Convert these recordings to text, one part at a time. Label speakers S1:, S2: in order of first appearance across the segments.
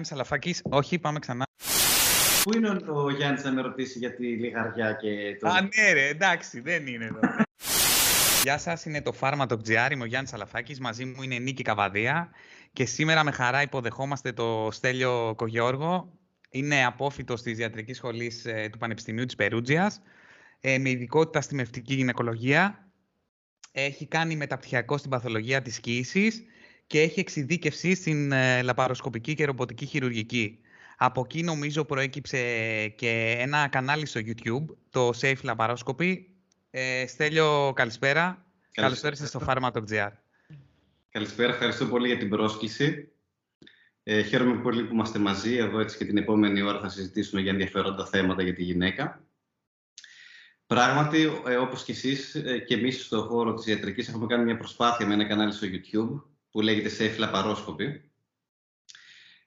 S1: Γεια σας, είμαι ο Γιάννης Αλαφάκης. Όχι, πάμε ξανά.
S2: Πού είναι ο Γιάννης να με ρωτήσει για τη λιγαριά και το...
S1: Α, ναι ρε, εντάξει, δεν είναι εδώ. Γεια σας, είναι το Pharma.gr, είμαι ο Γιάννης Αλαφάκης, μαζί μου είναι η Νίκη Καβαδία και σήμερα με χαρά υποδεχόμαστε το Στέλιο Κογιώργο. Είναι απόφυτος της Ιατρικής Σχολής ε, του Πανεπιστημίου της Περούτζιας, ε, με ειδικότητα στη μευτική γυναικολογία. Έχει κάνει μεταπτυχιακό στην παθολογία της κοίησης και έχει εξειδίκευση στην ε, λαπαροσκοπική και ρομποτική χειρουργική. Από εκεί νομίζω προέκυψε και ένα κανάλι στο YouTube, το Safe Laparoscopy. Ε, Στέλιο, καλησπέρα. Καλώς ήρθατε στο Pharma.gr.
S2: Καλησπέρα, ευχαριστώ πολύ για την πρόσκληση. Ε, χαίρομαι πολύ που είμαστε μαζί. Εδώ έτσι και την επόμενη ώρα θα συζητήσουμε για ενδιαφέροντα θέματα για τη γυναίκα. Πράγματι, ε, όπως και εσείς ε, και εμείς στον χώρο της ιατρικής έχουμε κάνει μια προσπάθεια με ένα κανάλι στο YouTube που λέγεται Safe Laparoscopy,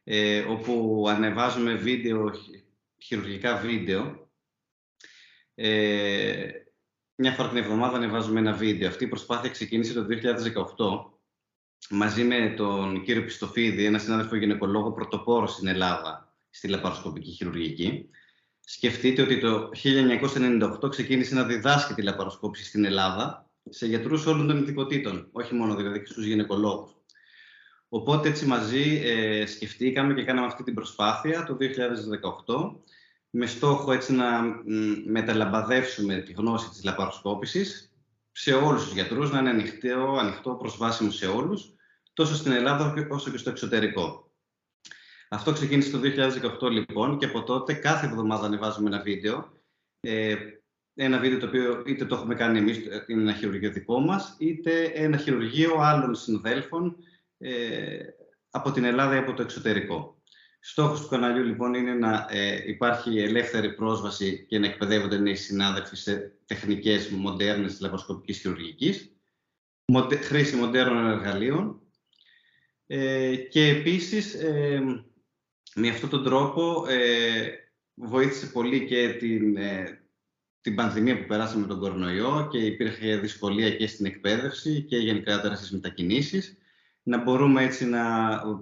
S2: ε, όπου ανεβάζουμε βίντεο, χειρουργικά βίντεο. Ε, μια φορά την εβδομάδα ανεβάζουμε ένα βίντεο. Αυτή η προσπάθεια ξεκίνησε το 2018 μαζί με τον κύριο Πιστοφίδη, ένα συνάδελφο γυναικολόγο πρωτοπόρο στην Ελλάδα στη λαπαροσκοπική χειρουργική. Σκεφτείτε ότι το 1998 ξεκίνησε να διδάσκει τη λαπαροσκόπηση στην Ελλάδα σε γιατρούς όλων των ειδικοτήτων, όχι μόνο δηλαδή στους γυναικολόγους. Οπότε έτσι μαζί ε, σκεφτήκαμε και κάναμε αυτή την προσπάθεια το 2018 με στόχο έτσι να μεταλαμπαδεύσουμε τη γνώση της λαπαροσκόπησης σε όλους τους γιατρούς, να είναι ανοιχτό, ανοιχτό προσβάσιμο σε όλους, τόσο στην Ελλάδα όσο και στο εξωτερικό. Αυτό ξεκίνησε το 2018 λοιπόν και από τότε κάθε εβδομάδα ανεβάζουμε ένα βίντεο. Ε, ένα βίντεο το οποίο είτε το έχουμε κάνει εμείς, είναι ένα χειρουργείο δικό μας, είτε ένα χειρουργείο άλλων συνδέλφων ε, από την Ελλάδα ή από το εξωτερικό. Στόχος του καναλιού λοιπόν είναι να ε, υπάρχει ελεύθερη πρόσβαση και να εκπαιδεύονται νέοι συνάδελφοι σε τεχνικές μοντέρνες της λαπαροσκοπικής χειρουργικής, μοντε, χρήση μοντέρνων εργαλείων ε, και επίσης ε, με αυτόν τον τρόπο ε, βοήθησε πολύ και την, ε, την πανδημία που περάσαμε με τον κορονοϊό και υπήρχε δυσκολία και στην εκπαίδευση και γενικά στις μετακινήσεις να μπορούμε έτσι να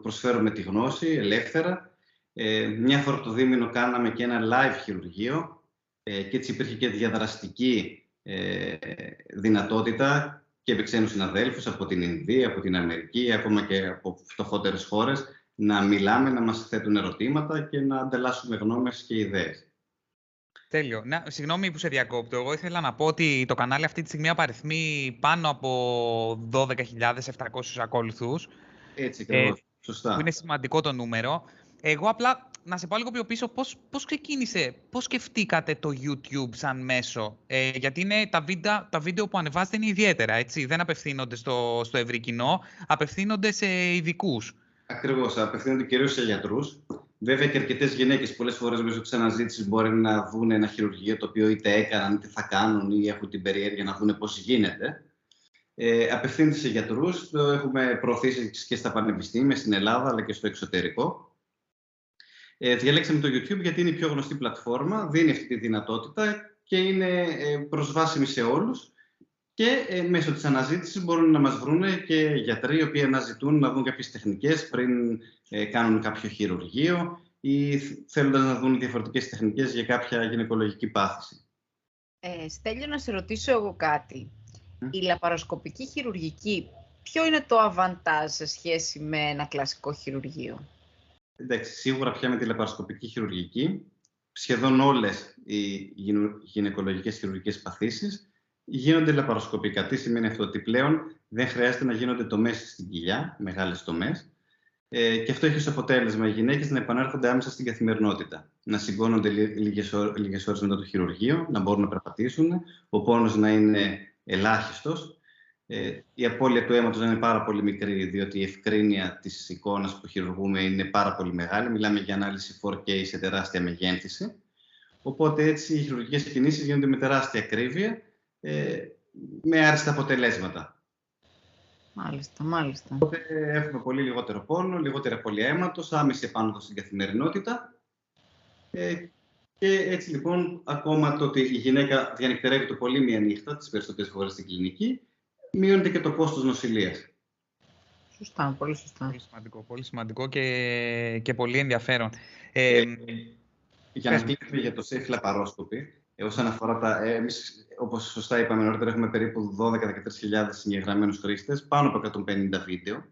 S2: προσφέρουμε τη γνώση ελεύθερα. Ε, μια φορά το δίμηνο κάναμε και ένα live χειρουργείο ε, και έτσι υπήρχε και διαδραστική ε, δυνατότητα και με ξένους συναδέλφους από την Ινδία, από την Αμερική, ακόμα και από φτωχότερες χώρες, να μιλάμε, να μας θέτουν ερωτήματα και να ανταλλάσσουμε γνώμες και ιδέες.
S1: Τέλειο. Να, συγγνώμη που σε διακόπτω. Εγώ ήθελα να πω ότι το κανάλι αυτή τη στιγμή απαριθμεί πάνω από 12.700 ακολουθούς.
S2: Έτσι, ακριβώς. Ε, Σωστά.
S1: Που είναι σημαντικό το νούμερο. Εγώ απλά να σε πάω λίγο πιο πίσω, πώς, πώς ξεκίνησε, πώς σκεφτήκατε το YouTube σαν μέσο; Ε, γιατί είναι τα, βίντεο, τα βίντεο που ανεβάζετε είναι ιδιαίτερα, έτσι. Δεν απευθύνονται στο, στο ευρύ κοινό, απευθύνονται σε ειδικούς.
S2: Ακριβώς, απευθύνονται κυρίως σε γιατρούς. Βέβαια και αρκετές γυναίκες πολλές φορές μέσω της αναζήτησης μπορεί να δουν ένα χειρουργείο το οποίο είτε έκαναν είτε θα κάνουν ή έχουν την περιέργεια να δουν πώς γίνεται. Ε, απευθύνεται σε γιατρούς. Το έχουμε προωθήσει και στα πανεπιστήμια στην Ελλάδα αλλά και στο εξωτερικό. Ε, διαλέξαμε το YouTube γιατί είναι η πιο γνωστή πλατφόρμα, δίνει αυτή τη δυνατότητα και είναι ε, προσβάσιμη σε όλους και ε, μέσω της αναζήτησης μπορούν να μας βρούνε και γιατροί οι οποίοι αναζητούν να δουν κάποιες τεχνικές πριν ε, κάνουν κάποιο χειρουργείο ή θέλοντας να δουν διαφορετικές τεχνικές για κάποια γυναικολογική πάθηση.
S3: Ε, Στέλιο, να σε ρωτήσω εγώ κάτι. Η λαπαροσκοπική χειρουργική, ποιο είναι το αβαντάζ σε σχέση με ένα κλασικό χειρουργείο;
S2: Εντάξει, σίγουρα πια με τη λαπαροσκοπική χειρουργική, σχεδόν όλες οι γυναικολογικές χειρουργικές παθήσεις γίνονται λαπαροσκοπικά. Τι σημαίνει αυτό, ότι πλέον δεν χρειάζεται να γίνονται τομές στην κοιλιά, μεγάλες τομές. Ε, και αυτό έχει ως αποτέλεσμα οι γυναίκες να επανέρχονται άμεσα στην καθημερινότητα. Να σηκώνονται λίγες ώρες μετά το χειρουργείο, να μπορούν να περπατήσουν, ο πόνος να είναι ελάχιστος. Ε, η απώλεια του αίματος να είναι πάρα πολύ μικρή, διότι η ευκρίνεια της εικόνας που χειρουργούμε είναι πάρα πολύ μεγάλη. Μιλάμε για ανάλυση 4K σε τεράστια μεγέθυνση. Οπότε έτσι οι χειρουργικές κινήσεις γίνονται με τεράστια ακρίβεια ε, με άριστα αποτελέσματα.
S3: Μάλιστα, μάλιστα.
S2: Οπότε έχουμε πολύ λιγότερο πόνο, λιγότερα πολύ αίματος, άμεση επάνω στην καθημερινότητα. Ε, και έτσι λοιπόν, ακόμα το ότι η γυναίκα διανυκτερεύει πολύ μία νύχτα, τις περισσότερες φορές στην κλινική, μειώνεται και το κόστος νοσηλείας.
S3: Σωστά, πολύ σωστά.
S1: Πολύ σημαντικό, πολύ σημαντικό και, και πολύ ενδιαφέρον. Ε, ε,
S2: για να κλείσουμε για το safe λαπαρόσκοπη, ε, όσον αφορά τα. Ε, εμείς, όπως σωστά είπαμε νωρίτερα, έχουμε περίπου 12-13 συγγεγραμμένους χρήστες, πάνω από 150 βίντεο.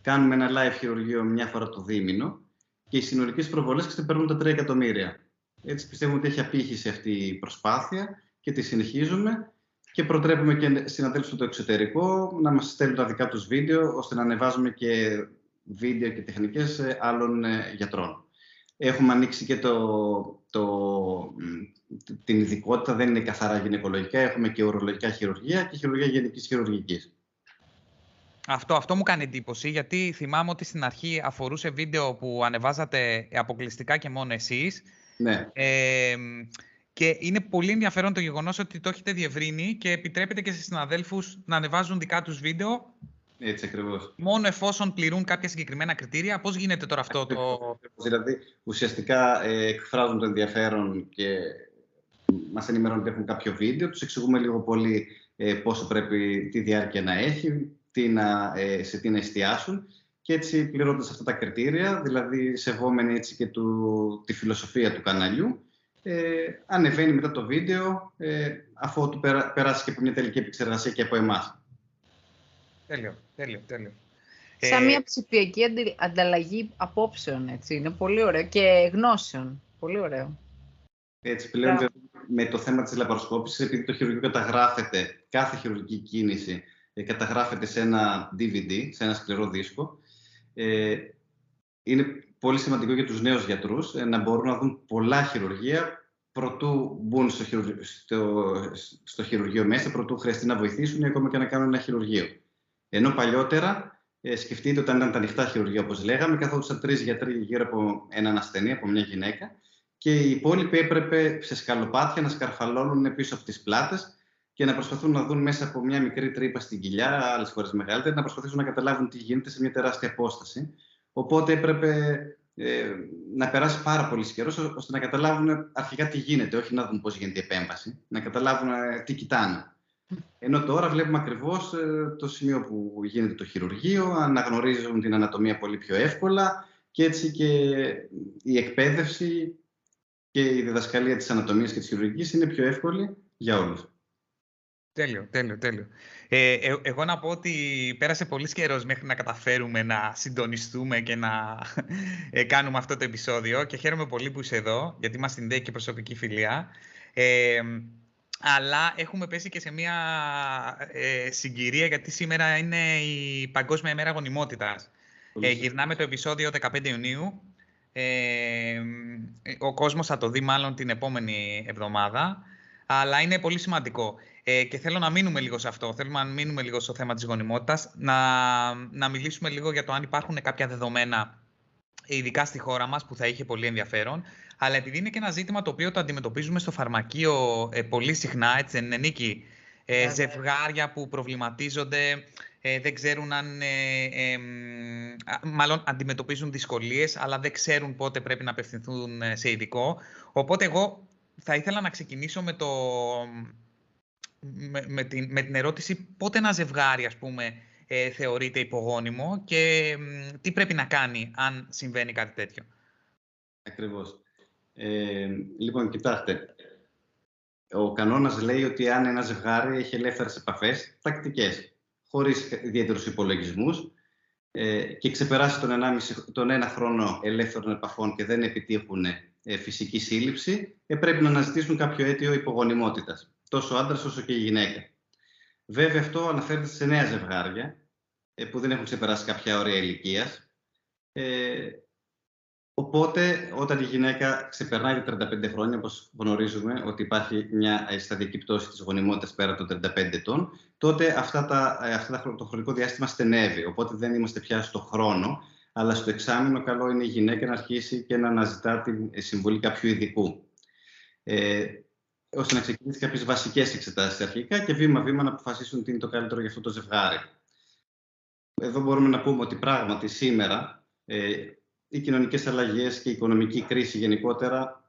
S2: Κάνουμε ένα live χειρουργείο μια φορά το δίμηνο και οι συνολικές προβολές ξεπερνούν τα 3 εκατομμύρια. Έτσι πιστεύουμε ότι έχει απήχηση αυτή η προσπάθεια και τη συνεχίζουμε και προτρέπουμε και συναδέλφους στο εξωτερικό να μας στέλνουν τα δικά τους βίντεο ώστε να ανεβάζουμε και βίντεο και τεχνικές άλλων ε, γιατρών. Έχουμε ανοίξει και το, το, την ειδικότητα, δεν είναι καθαρά γυναικολογικά, έχουμε και ορολογικά χειρουργία και χειρουργία γενικής χειρουργικής.
S1: Αυτό, αυτό μου κάνει εντύπωση, γιατί θυμάμαι ότι στην αρχή αφορούσε βίντεο που ανεβάζατε αποκλειστικά και μόνο εσείς.
S2: Ναι.
S1: Ε, και είναι πολύ ενδιαφέρον το γεγονός ότι το έχετε διευρύνει και επιτρέπετε και σε συναδέλφους να ανεβάζουν δικά τους βίντεο.
S2: Έτσι ακριβώς.
S1: Μόνο εφόσον πληρούν κάποια συγκεκριμένα κριτήρια. Πώς γίνεται τώρα αυτό το.
S2: Δηλαδή, ουσιαστικά ε, εκφράζουν το ενδιαφέρον και μας ενημερώνουν ότι έχουν κάποιο βίντεο. Τους εξηγούμε λίγο πολύ ε, πόσο πρέπει, τη διάρκεια να έχει, τι να, ε, σε τι να εστιάσουν. Και έτσι πληρώνοντας αυτά τα κριτήρια, δηλαδή σεβόμενοι έτσι και του, τη φιλοσοφία του καναλιού, ε, ανεβαίνει μετά το βίντεο ε, αφού του περάσει και από μια τελική επεξεργασία και από εμάς.
S1: Τέλειο, τέλειο, τέλειο.
S3: Σαν ε, μια ψηφιακή ανταλλαγή απόψεων, έτσι. Είναι πολύ ωραίο και γνώσεων. Πολύ ωραίο.
S2: Έτσι, πλέον με το θέμα της λαπαροσκόπησης, επειδή το χειρουργείο καταγράφεται, κάθε χειρουργική κίνηση ε, καταγράφεται σε ένα DVD, σε ένα σκληρό δίσκο, ε, είναι πολύ σημαντικό για τους νέους γιατρούς ε, να μπορούν να δουν πολλά χειρουργία προτού μπουν στο, χειρουργείο, στο, στο χειρουργείο μέσα, προτού χρειαστεί να βοηθήσουν ή ακόμα και να κάνουν ένα χειρουργείο. Ενώ παλιότερα, ε, σκεφτείτε όταν ήταν τα ανοιχτά χειρουργεία, όπως λέγαμε, καθόντουσαν τρεις γιατροί γύρω από έναν ασθενή, από μια γυναίκα, και οι υπόλοιποι έπρεπε σε σκαλοπάτια να σκαρφαλώνουν πίσω από τις πλάτες και να προσπαθούν να δουν μέσα από μια μικρή τρύπα στην κοιλιά, άλλες φορές μεγαλύτερη, να προσπαθήσουν να καταλάβουν τι γίνεται σε μια τεράστια απόσταση. Οπότε έπρεπε ε, να περάσει πάρα πολύς καιρός ώστε να καταλάβουν αρχικά τι γίνεται, όχι να δουν πώς γίνεται η επέμβαση, να καταλάβουν ε, τι κοιτάνε. Ενώ τώρα βλέπουμε ακριβώς ε, το σημείο που γίνεται το χειρουργείο, αναγνωρίζουν την ανατομία πολύ πιο εύκολα και έτσι και η εκπαίδευση και η διδασκαλία της ανατομίας και της χειρουργικής είναι πιο εύκολη για όλους.
S1: Τέλειο, τέλειο, τέλειο. Ε, ε, εγώ να πω ότι πέρασε πολύ καιρός μέχρι να καταφέρουμε να συντονιστούμε και να ε, κάνουμε αυτό το επεισόδιο και χαίρομαι πολύ που είσαι εδώ, γιατί μας συνδέει και προσωπική φιλία. Ε, αλλά έχουμε πέσει και σε μια ε, συγκυρία, γιατί σήμερα είναι η Παγκόσμια ημέρα γονιμότητας. Ε, γυρνάμε το επεισόδιο 15 Ιουνίου. Ε, ο κόσμος θα το δει μάλλον την επόμενη εβδομάδα, αλλά είναι πολύ σημαντικό. Ε, και θέλω να μείνουμε λίγο σε αυτό. Θέλουμε να μείνουμε λίγο στο θέμα της γονιμότητας, να, να μιλήσουμε λίγο για το αν υπάρχουν κάποια δεδομένα, ειδικά στη χώρα μας, που θα είχε πολύ ενδιαφέρον. Αλλά επειδή είναι και ένα ζήτημα το οποίο το αντιμετωπίζουμε στο φαρμακείο ε, πολύ συχνά, έτσι δεν είναι Νίκη, ε, ζευγάρια που προβληματίζονται, ε, δεν ξέρουν αν, ε, μάλλον αντιμετωπίζουν δυσκολίες, αλλά δεν ξέρουν πότε πρέπει να απευθυνθούν σε ειδικό. Οπότε εγώ θα ήθελα να ξεκινήσω με το, με, την, με την ερώτηση πότε ένα ζευγάρι, ας πούμε, ε, θεωρείται υπογόνιμο και τι πρέπει να κάνει αν συμβαίνει κάτι τέτοιο.
S2: Ακριβώς. Ε, λοιπόν, κοιτάξτε, ο κανόνας λέει ότι αν ένα ζευγάρι έχει ελεύθερες επαφές, τακτικές, χωρίς ιδιαίτερους υπολογισμούς ε, και ξεπεράσει τον, 1,5, τον ένα χρόνο ελεύθερων επαφών και δεν επιτύχουν ε, φυσική σύλληψη, ε, πρέπει να αναζητήσουν κάποιο αίτιο υπογονιμότητας τόσο ο άντρας όσο και η γυναίκα. Βέβαια, αυτό αναφέρεται σε νέα ζευγάρια ε, που δεν έχουν ξεπεράσει κάποια όρια ηλικίας. Ε, οπότε, όταν η γυναίκα ξεπερνάει τα 35 χρόνια, όπως γνωρίζουμε ότι υπάρχει μια σταδιακή πτώση της γονιμότητας πέρα των 35 ετών, τότε αυτά τα, ε, αυτά το χρονικό διάστημα στενεύει. Οπότε δεν είμαστε πια στο χρόνο, αλλά στο εξάμεινο καλό είναι η γυναίκα να αρχίσει και να αναζητά τη συμβολή κάποιου ειδικού. Ε, ώστε να ξεκινήσει κάποιες βασικές εξετάσεις αρχικά και βήμα-βήμα να αποφασίσουν τι είναι το καλύτερο για αυτό το ζευγάρι. Εδώ μπορούμε να πούμε ότι πράγματι σήμερα ε, οι κοινωνικές αλλαγές και η οικονομική κρίση γενικότερα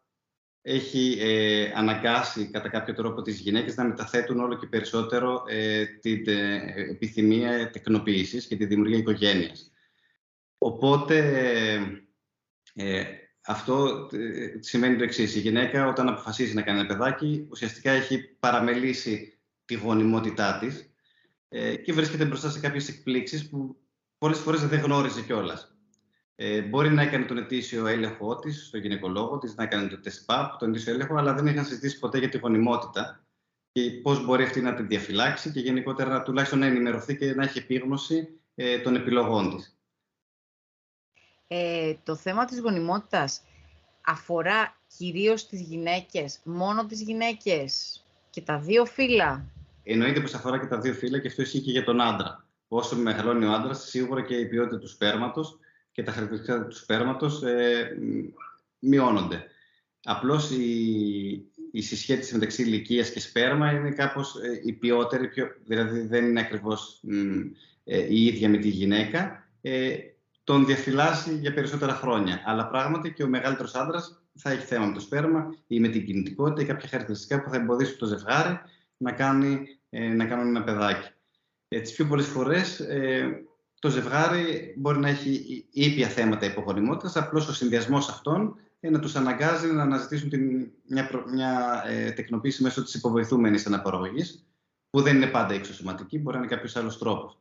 S2: έχει ε, αναγκάσει κατά κάποιο τρόπο τις γυναίκες να μεταθέτουν όλο και περισσότερο ε, την ε, επιθυμία τεκνοποίησης και τη δημιουργία οικογένειας. Οπότε ε, αυτό ε, σημαίνει το εξής. Η γυναίκα όταν αποφασίζει να κάνει ένα παιδάκι, ουσιαστικά έχει παραμελήσει τη γονιμότητά της ε, και βρίσκεται μπροστά σε κάποιες εκπλήξεις που πολλές φορές δεν γνώριζε κιόλας. Ε, μπορεί να έκανε τον ετήσιο έλεγχό της στο γυναικολόγο της, να έκανε το τεστ ΠΑΠ, τον ετήσιο έλεγχο, αλλά δεν είχαν συζητήσει ποτέ για τη γονιμότητα και πώς μπορεί αυτή να την διαφυλάξει και γενικότερα τουλάχιστον να ενημερωθεί και να έχει επίγνωση ε, των επιλογών της.
S3: Ε, το θέμα της γονιμότητας αφορά κυρίως τις γυναίκες, μόνο τις γυναίκες και τα δύο φύλλα;
S2: Εννοείται πως αφορά και τα δύο φύλλα και αυτό ισχύει και για τον άντρα. Όσο μεγαλώνει ο άντρας, σίγουρα και η ποιότητα του σπέρματος και τα χαρακτηριστικά του σπέρματος ε, μειώνονται. Απλώς η, η συσχέτιση μεταξύ ηλικίας και σπέρμα είναι κάπως ε, η ποιότερη, πιο, δηλαδή δεν είναι ακριβώς ε, η ίδια με τη γυναίκα. Ε, τον διαφυλάσσει για περισσότερα χρόνια. Αλλά πράγματι και ο μεγαλύτερος άντρας θα έχει θέμα με το σπέρμα ή με την κινητικότητα ή κάποια χαρακτηριστικά που θα εμποδίσουν το ζευγάρι να, κάνει, ε, να κάνουν ένα παιδάκι. Ε, τις πιο πολλές φορές ε, το ζευγάρι μπορεί να έχει ήπια θέματα υπογονιμότητας, απλώς ο συνδυασμός αυτών ε, να τους αναγκάζει να αναζητήσουν την, μια, μια ε, τεκνοποίηση μέσω της υποβοηθούμενης αναπαραγωγής, που δεν είναι πάντα εξωσωματική, μπορεί να είναι κάποιος άλλος τρόπος.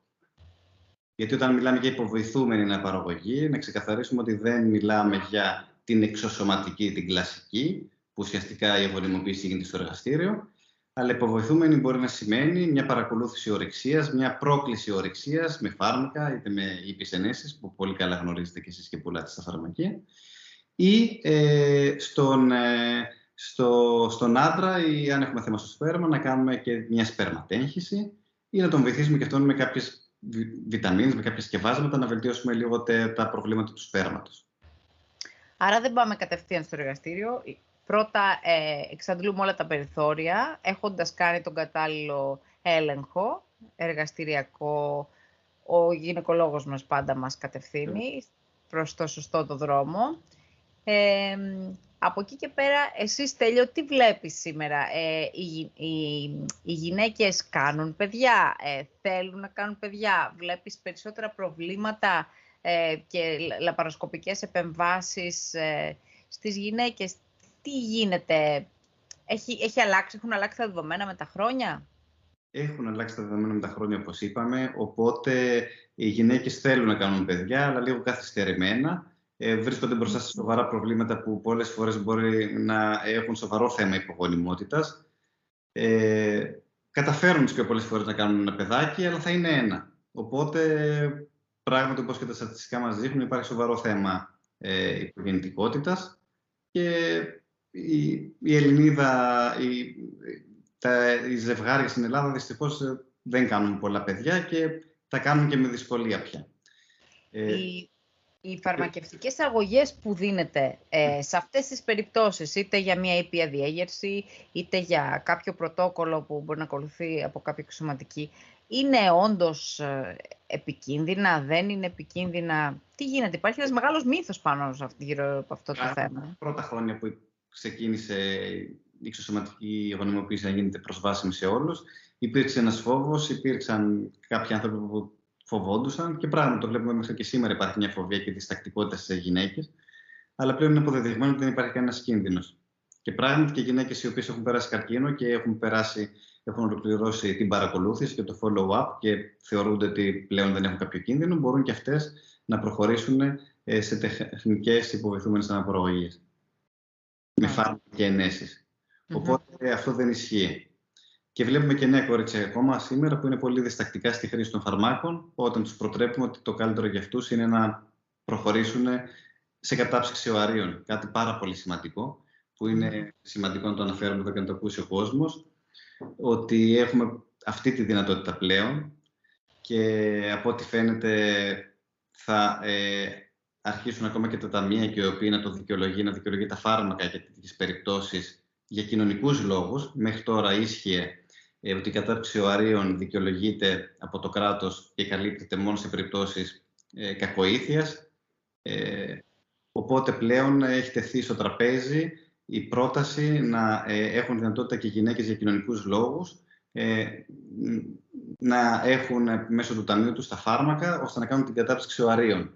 S2: Γιατί όταν μιλάμε για υποβοηθούμενη αναπαραγωγή, να ξεκαθαρίσουμε ότι δεν μιλάμε για την εξωσωματική, την κλασική, που ουσιαστικά η αγωνιμοποίηση γίνεται στο εργαστήριο, αλλά υποβοηθούμενη μπορεί να σημαίνει μια παρακολούθηση ορεξίας, μια πρόκληση ορεξίας με φάρμακα είτε με υπησενέσεις, που πολύ καλά γνωρίζετε και εσείς και πουλάτε στα φαρμακεία, ή ε, στον, ε, στο, στον άντρα ή αν έχουμε θέμα στο σπέρμα να κάνουμε και μια σπερματέγχυση ή να τον βοηθήσουμε και αυτόν με κάποιες βιταμίνες, με κάποια σκευάσματα να βελτιώσουμε λίγο τα προβλήματα του σπέρματος.
S3: Άρα δεν πάμε κατευθείαν στο εργαστήριο. Πρώτα ε, εξαντλούμε όλα τα περιθώρια, έχοντας κάνει τον κατάλληλο έλεγχο, εργαστηριακό, ο γυναικολόγος μας πάντα μας κατευθύνει προς το σωστό το δρόμο. Ε, από εκεί και πέρα, εσύ Τέλειο, τι βλέπεις σήμερα; Ε, οι, οι, οι γυναίκες κάνουν παιδιά, ε, θέλουν να κάνουν παιδιά; Βλέπεις περισσότερα προβλήματα ε, και λαπαροσκοπικές επεμβάσεις ε, στις γυναίκες; Τι γίνεται, έχει, έχει αλλάξει, έχουν αλλάξει τα δεδομένα με τα χρόνια;
S2: Έχουν αλλάξει τα δεδομένα με τα χρόνια, όπως είπαμε, οπότε οι γυναίκες θέλουν να κάνουν παιδιά, αλλά λίγο καθυστερημένα ε, βρίσκονται μπροστά σε σοβαρά προβλήματα που πολλές φορές μπορεί να έχουν σοβαρό θέμα υπογονιμότητας. Ε, καταφέρουν τις πιο πολλές φορές να κάνουν ένα παιδάκι, αλλά θα είναι ένα. Οπότε, πράγματι, όπως και τα στατιστικά μας δείχνουν, υπάρχει σοβαρό θέμα ε, υπογεννητικότητας και η, η Ελληνίδα, η, τα, οι ζευγάρια στην Ελλάδα δυστυχώς ε, δεν κάνουν πολλά παιδιά και τα κάνουν και με δυσκολία πια.
S3: Ε, οι φαρμακευτικές αγωγές που δίνεται ε, σε αυτές τις περιπτώσεις, είτε για μια ήπια διέγερση, είτε για κάποιο πρωτόκολλο που μπορεί να ακολουθεί από κάποια εξωματική, είναι όντως ε, επικίνδυνα, δεν είναι επικίνδυνα; Τι γίνεται, υπάρχει ένας μεγάλος μύθος πάνω σε αυτό, γύρω από αυτό το θέμα;
S2: Πρώτα χρόνια που ξεκίνησε η εξωσωματική γονιμοποίηση να γίνεται προσβάσιμη σε όλους, υπήρξε ένας φόβος, υπήρξαν κάποιοι άνθρωποι που φοβόντουσαν και πράγματι το βλέπουμε μέχρι και σήμερα υπάρχει μια φοβία και διστακτικότητα στις γυναίκες. Αλλά πλέον είναι αποδεδειγμένο ότι δεν υπάρχει κανένας κίνδυνος. Και πράγματι και οι γυναίκες οι οποίες έχουν περάσει καρκίνο και έχουν, περάσει, έχουν ολοκληρώσει την παρακολούθηση και το follow-up και θεωρούνται ότι πλέον δεν έχουν κάποιο κίνδυνο, μπορούν και αυτές να προχωρήσουν ε, σε τεχνικές υποβοηθούμενε αναπαραγωγέ. Με φάρμακα και ενέσεις. Οπότε αυτό δεν ισχύει. Και βλέπουμε και νέα κορίτσια ακόμα σήμερα που είναι πολύ διστακτικά στη χρήση των φαρμάκων, όταν τους προτρέπουμε ότι το καλύτερο για αυτούς είναι να προχωρήσουν σε κατάψυξη οαρίων. Κάτι πάρα πολύ σημαντικό, που είναι σημαντικό να το αναφέρουμε εδώ και να το ακούσει ο κόσμος, ότι έχουμε αυτή τη δυνατότητα πλέον και από ό,τι φαίνεται θα ε, αρχίσουν ακόμα και τα ταμεία και οι οποίοι να το δικαιολογεί, να δικαιολογεί τα φάρμακα για τέτοιες περιπτώσεις για κοινωνικούς λόγους. Μέχρι τώρα ίσχυε ε, ότι η κατάψυξη οαρίων δικαιολογείται από το κράτος και καλύπτεται μόνο σε περιπτώσεις ε, κακοήθειας. Ε, οπότε πλέον έχει τεθεί στο τραπέζι η πρόταση να ε, έχουν δυνατότητα και οι γυναίκες για κοινωνικούς λόγους ε, να έχουν μέσω του ταμείου τους τα φάρμακα ώστε να κάνουν την κατάψυξη οαρίων.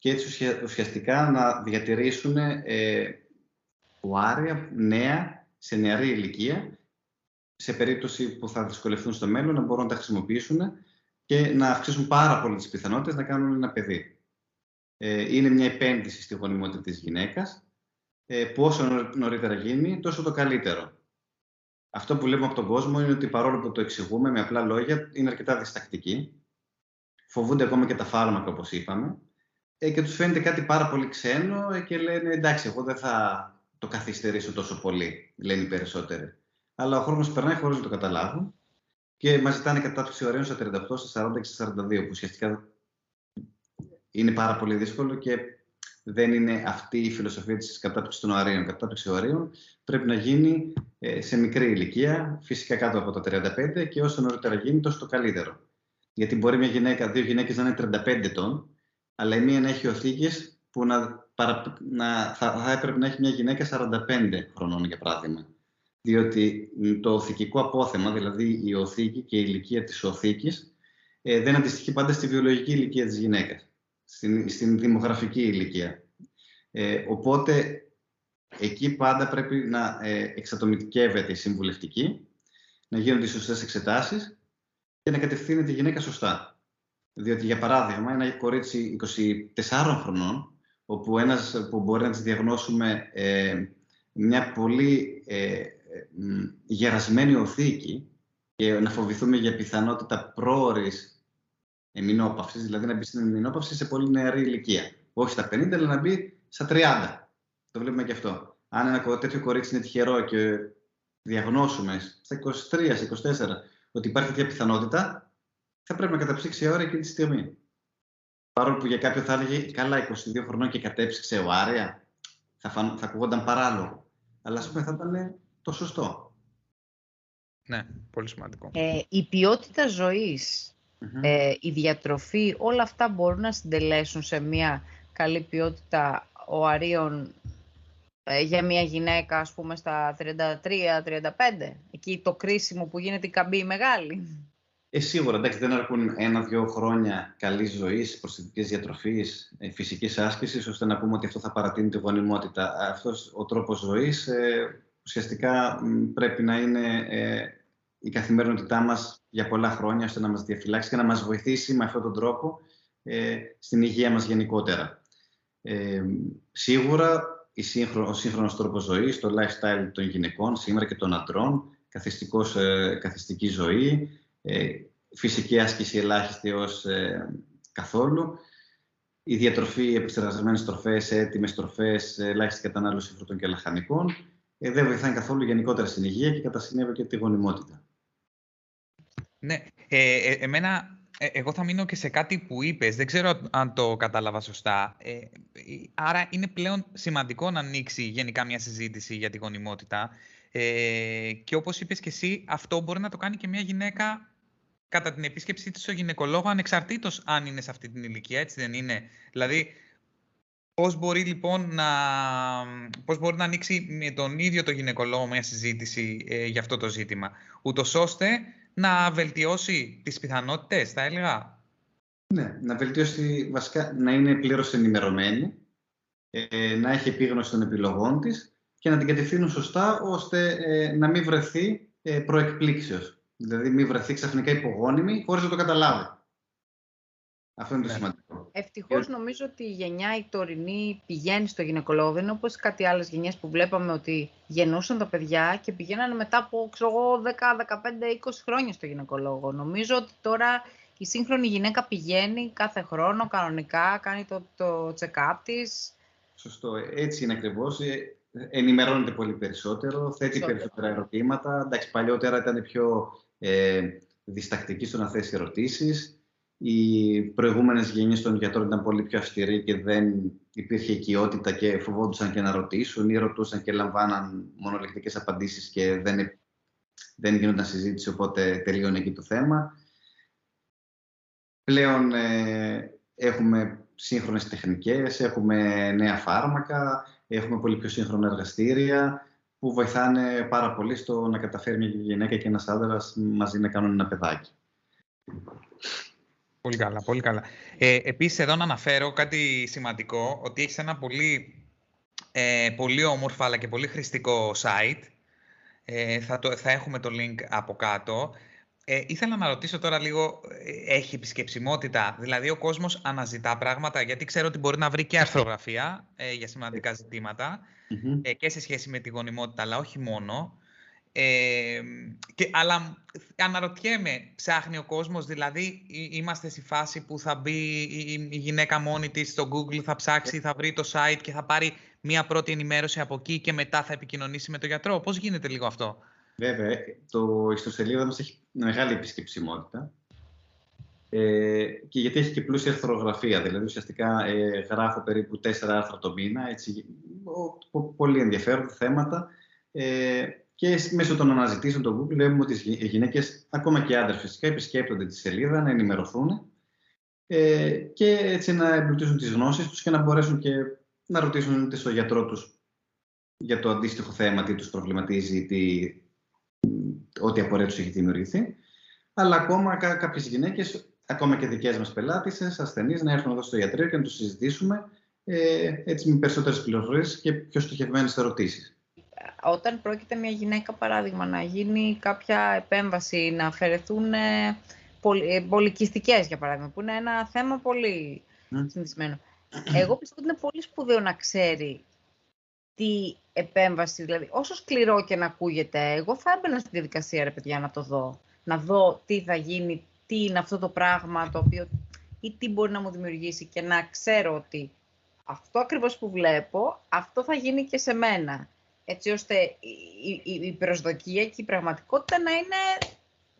S2: Και έτσι ουσιαστικά να διατηρήσουν ε, οάρια νέα σε νεαρή ηλικία σε περίπτωση που θα δυσκολευτούν στο μέλλον να μπορούν να τα χρησιμοποιήσουν και να αυξήσουν πάρα πολύ τις πιθανότητες να κάνουν ένα παιδί. Ε, είναι μια επένδυση στη γονιμότητα της γυναίκας ε, που όσο νωρίτερα γίνει τόσο το καλύτερο. Αυτό που λέμε από τον κόσμο είναι ότι παρόλο που το εξηγούμε με απλά λόγια είναι αρκετά διστακτικοί. Φοβούνται ακόμα και τα φάρμακα όπως είπαμε ε, και τους φαίνεται κάτι πάρα πολύ ξένο ε, και λένε εντάξει εγώ δεν θα το καθυστερήσω τόσο πολύ, λένε οι περισσότεροι. Αλλά ο χρόνος περνάει χωρίς να το καταλάβουν και μας ζητάνε κατάπτυξη ωραίων στα 38, στα 40 και στα 42, που ουσιαστικά είναι πάρα πολύ δύσκολο και δεν είναι αυτή η φιλοσοφία της κατάπτυξη των οαρίων. Η κατάπτυξη οαρίων πρέπει να γίνει ε, σε μικρή ηλικία, φυσικά κάτω από τα 35 και όσο νωρίτερα γίνει, τόσο το καλύτερο. Γιατί μπορεί μια γυναίκα, δύο γυναίκες να είναι 35 ετών, αλλά η μία να έχει οθήκες που να, να, θα, θα έπρεπε να έχει μια γυναίκα 45 χρονών, για παράδειγμα. Διότι το οθηκικό απόθεμα, δηλαδή η οθήκη και η ηλικία της οθήκης, ε, δεν αντιστοιχεί πάντα στη βιολογική ηλικία της γυναίκας, στην, στην δημογραφική ηλικία. Ε, οπότε, εκεί πάντα πρέπει να ε, εξατομικεύεται η συμβουλευτική, να γίνονται οι σωστές εξετάσεις και να κατευθύνεται η γυναίκα σωστά. Διότι, για παράδειγμα, ένα κορίτσι 24 χρονών, όπου ένας που μπορεί να της διαγνώσουμε ε, μια πολύ ε, γερασμένη οθήκη και να φοβηθούμε για πιθανότητα πρόορης εμεινόπαυσης, δηλαδή να μπει στην εμεινόπαυση σε πολύ νεαρή ηλικία. Όχι στα 50, αλλά να μπει στα 30. Το βλέπουμε και αυτό. Αν ένα τέτοιο κορίτσι είναι τυχερό και διαγνώσουμε στα 23, 24 ότι υπάρχει τέτοια πιθανότητα, θα πρέπει να καταψύξει ώρα εκείνη τη στιγμή. Παρόλο που για κάποιον θα έλεγε καλά 22 χρονών και κατέψυξε οάρια, θα, φαν, θα ακούγονταν παράλογο. Αλλά ας πούμε θα ήταν το σωστό.
S1: Ναι, πολύ σημαντικό.
S3: Ε, η ποιότητα ε, η διατροφή, όλα αυτά μπορούν να συντελέσουν σε μια καλή ποιότητα οαρίων ε, για μια γυναίκα, ας πούμε, στα 33-35. Εκεί το κρίσιμο που γίνεται η καμπή μεγάλη.
S2: Ε, σίγουρα, εντάξει, δεν αρκούν ένα-δύο χρόνια καλής ζωής, προσθετική διατροφής, ε, φυσικής άσκησης, ώστε να πούμε ότι αυτό θα παρατείνει τη γονιμότητα. Αυτός ο τρόπος ζωής ε, ουσιαστικά πρέπει να είναι ε, η καθημερινότητά μας για πολλά χρόνια, ώστε να μας διαφυλάξει και να μας βοηθήσει με αυτόν τον τρόπο ε, στην υγεία μας γενικότερα. Ε, σίγουρα η σύγχρονο, ο σύγχρονος τρόπος ζωής, το lifestyle των γυναικών, σήμερα και των αντρών, ε, καθιστική ζωή, ε, φυσική άσκηση ελάχιστη ως ε, καθόλου, η διατροφή, επεξεργασμένες τροφές, έτοιμες τροφές, ελάχιστη κατανάλωση φρούτων και λαχανικών, ε, δεν βοηθάει καθόλου γενικότερα στην υγεία και κατά συνέπεια και τη γονιμότητα.
S1: Ναι, ε, ε εμένα, εγώ θα μείνω και σε κάτι που είπες, δεν ξέρω αν το κατάλαβα σωστά. άρα είναι πλέον σημαντικό να ανοίξει γενικά μια συζήτηση για τη γονιμότητα ε, και όπως είπες και εσύ, αυτό μπορεί να το κάνει και μια γυναίκα κατά την επίσκεψή της στο γυναικολόγος, ανεξαρτήτως αν είναι σε αυτή την ηλικία, έτσι δεν είναι. Δηλαδή, πώς μπορεί λοιπόν να, πώς μπορεί να ανοίξει με τον ίδιο το γυναικολόγο μια συζήτηση ε, για αυτό το ζήτημα, ούτως ώστε να βελτιώσει τις πιθανότητες, θα έλεγα;
S2: Ναι, να βελτιώσει βασικά, να είναι πλήρως ενημερωμένη, ε, να έχει επίγνωση των επιλογών της και να την κατευθύνουν σωστά ώστε ε, να μην βρεθεί ε, προεκπλήξεως. Δηλαδή μην βρεθεί ξαφνικά υπογόνιμη χωρίς να το καταλάβει. Αυτό είναι το ναι. σημαντικό.
S3: Ευτυχώς νομίζω ότι η γενιά η τωρινή πηγαίνει στο γυναικολόγο. Δεν είναι όπως κάτι άλλες γενιές που βλέπαμε ότι γεννούσαν τα παιδιά και πηγαίνανε μετά από ξέρω 10, 15, 20 χρόνια στο γυναικολόγο. Νομίζω ότι τώρα η σύγχρονη γυναίκα πηγαίνει κάθε χρόνο κανονικά, κάνει το, το check-up της.
S2: Σωστό. Έτσι είναι ακριβώς. Ε, ενημερώνεται πολύ περισσότερο, θέτει περισσότερα ερωτήματα. Εντάξει, παλιότερα ήταν πιο ε, διστακτική στο να θέσει ερωτήσεις. Οι προηγούμενες γενιές των γιατρών ήταν πολύ πιο αυστηροί και δεν υπήρχε οικειότητα και φοβόντουσαν και να ρωτήσουν ή ρωτούσαν και λαμβάναν μονολεκτικές απαντήσεις και δεν, δεν γίνονταν συζήτηση, οπότε τελείωνε εκεί το θέμα. Πλέον ε, έχουμε σύγχρονες τεχνικές, έχουμε νέα φάρμακα, Έχουμε πολύ πιο σύγχρονα εργαστήρια που βοηθάνε πάρα πολύ στο να καταφέρει μια γυναίκα και ένας άντρας μαζί να κάνουν ένα παιδάκι.
S3: Ευτυχώς νομίζω ότι η γενιά η τωρινή πηγαίνει στο γυναικολόγο. Δεν είναι όπως κάτι άλλες γενιές που βλέπαμε ότι γεννούσαν τα παιδιά και πηγαίνανε μετά από ξέρω 10, 15, 20 χρόνια στο γυναικολόγο. Νομίζω ότι τώρα η σύγχρονη γυναίκα πηγαίνει κάθε χρόνο, κανονικά, κάνει το, το check-up της. Σωστό.
S2: Έτσι είναι ακριβώς. Ε, ενημερώνεται πολύ περισσότερο, θέτει περισσότερα ερωτήματα.
S1: Πολύ καλά, πολύ καλά. Ε, επίσης, εδώ να αναφέρω κάτι σημαντικό, ότι έχεις ένα πολύ, ε, πολύ όμορφο αλλά και πολύ χρηστικό site. Ε, θα, το, θα έχουμε το link από κάτω. Ε, ήθελα να ρωτήσω τώρα λίγο, ε, έχει επισκεψιμότητα, δηλαδή ο κόσμος αναζητά πράγματα, γιατί ξέρω ότι μπορεί να βρει και αρθρογραφία ε, για σημαντικά ε, και σε σχέση με τη γονιμότητα, αλλά όχι μόνο. Ε, και, αλλά αναρωτιέμαι, ψάχνει ο κόσμος, δηλαδή είμαστε στη φάση που θα μπει η, η γυναίκα μόνη της στο Google, θα ψάξει, θα βρει το site και θα πάρει μία πρώτη ενημέρωση από εκεί και μετά θα επικοινωνήσει με τον γιατρό. Πώς γίνεται λίγο αυτό;
S2: Βέβαια, το ιστοσελίδα μας έχει μεγάλη επισκεψιμότητα. Ε, και γιατί έχει και πλούσια αρθρογραφία, δηλαδή ουσιαστικά ε, γράφω περίπου τέσσερα άρθρα το μήνα, έτσι, πολύ ενδιαφέροντα θέματα ε, και μέσω των αναζητήσεων του Google βλέπουμε ότι οι γυναίκες, ακόμα και άντρες φυσικά, επισκέπτονται τη σελίδα να ενημερωθούν ε, και έτσι να εμπλουτίσουν τις γνώσεις τους και να μπορέσουν και να ρωτήσουν είτε στο γιατρό τους για το αντίστοιχο θέμα, τι τους προβληματίζει, τι, ό,τι απορία τους έχει δημιουργηθεί. Αλλά ακόμα κάποιες γυναίκες, ακόμα και δικές μας πελάτησες, ασθενείς, να έρθουν εδώ στο ιατρείο και να τους συζητήσουμε ε, έτσι με περισσότερες πληροφορίες και πιο στοχευμένες ερωτήσεις
S3: όταν πρόκειται μια γυναίκα, παράδειγμα, να γίνει κάποια επέμβαση, να αφαιρεθούν ε, πολυκιστικές, για παράδειγμα, που είναι ένα θέμα πολύ mm. συνηθισμένο. Εγώ πιστεύω ότι είναι πολύ σπουδαίο να ξέρει τι επέμβαση, δηλαδή όσο σκληρό και να ακούγεται, εγώ θα έμπαινα στη διαδικασία, ρε παιδιά, να το δω. Να δω τι θα γίνει, τι είναι αυτό το πράγμα το οποίο ή τι μπορεί να μου δημιουργήσει και να ξέρω ότι αυτό ακριβώς που βλέπω, αυτό θα γίνει και σε μένα έτσι ώστε η, η, προσδοκία και η πραγματικότητα να είναι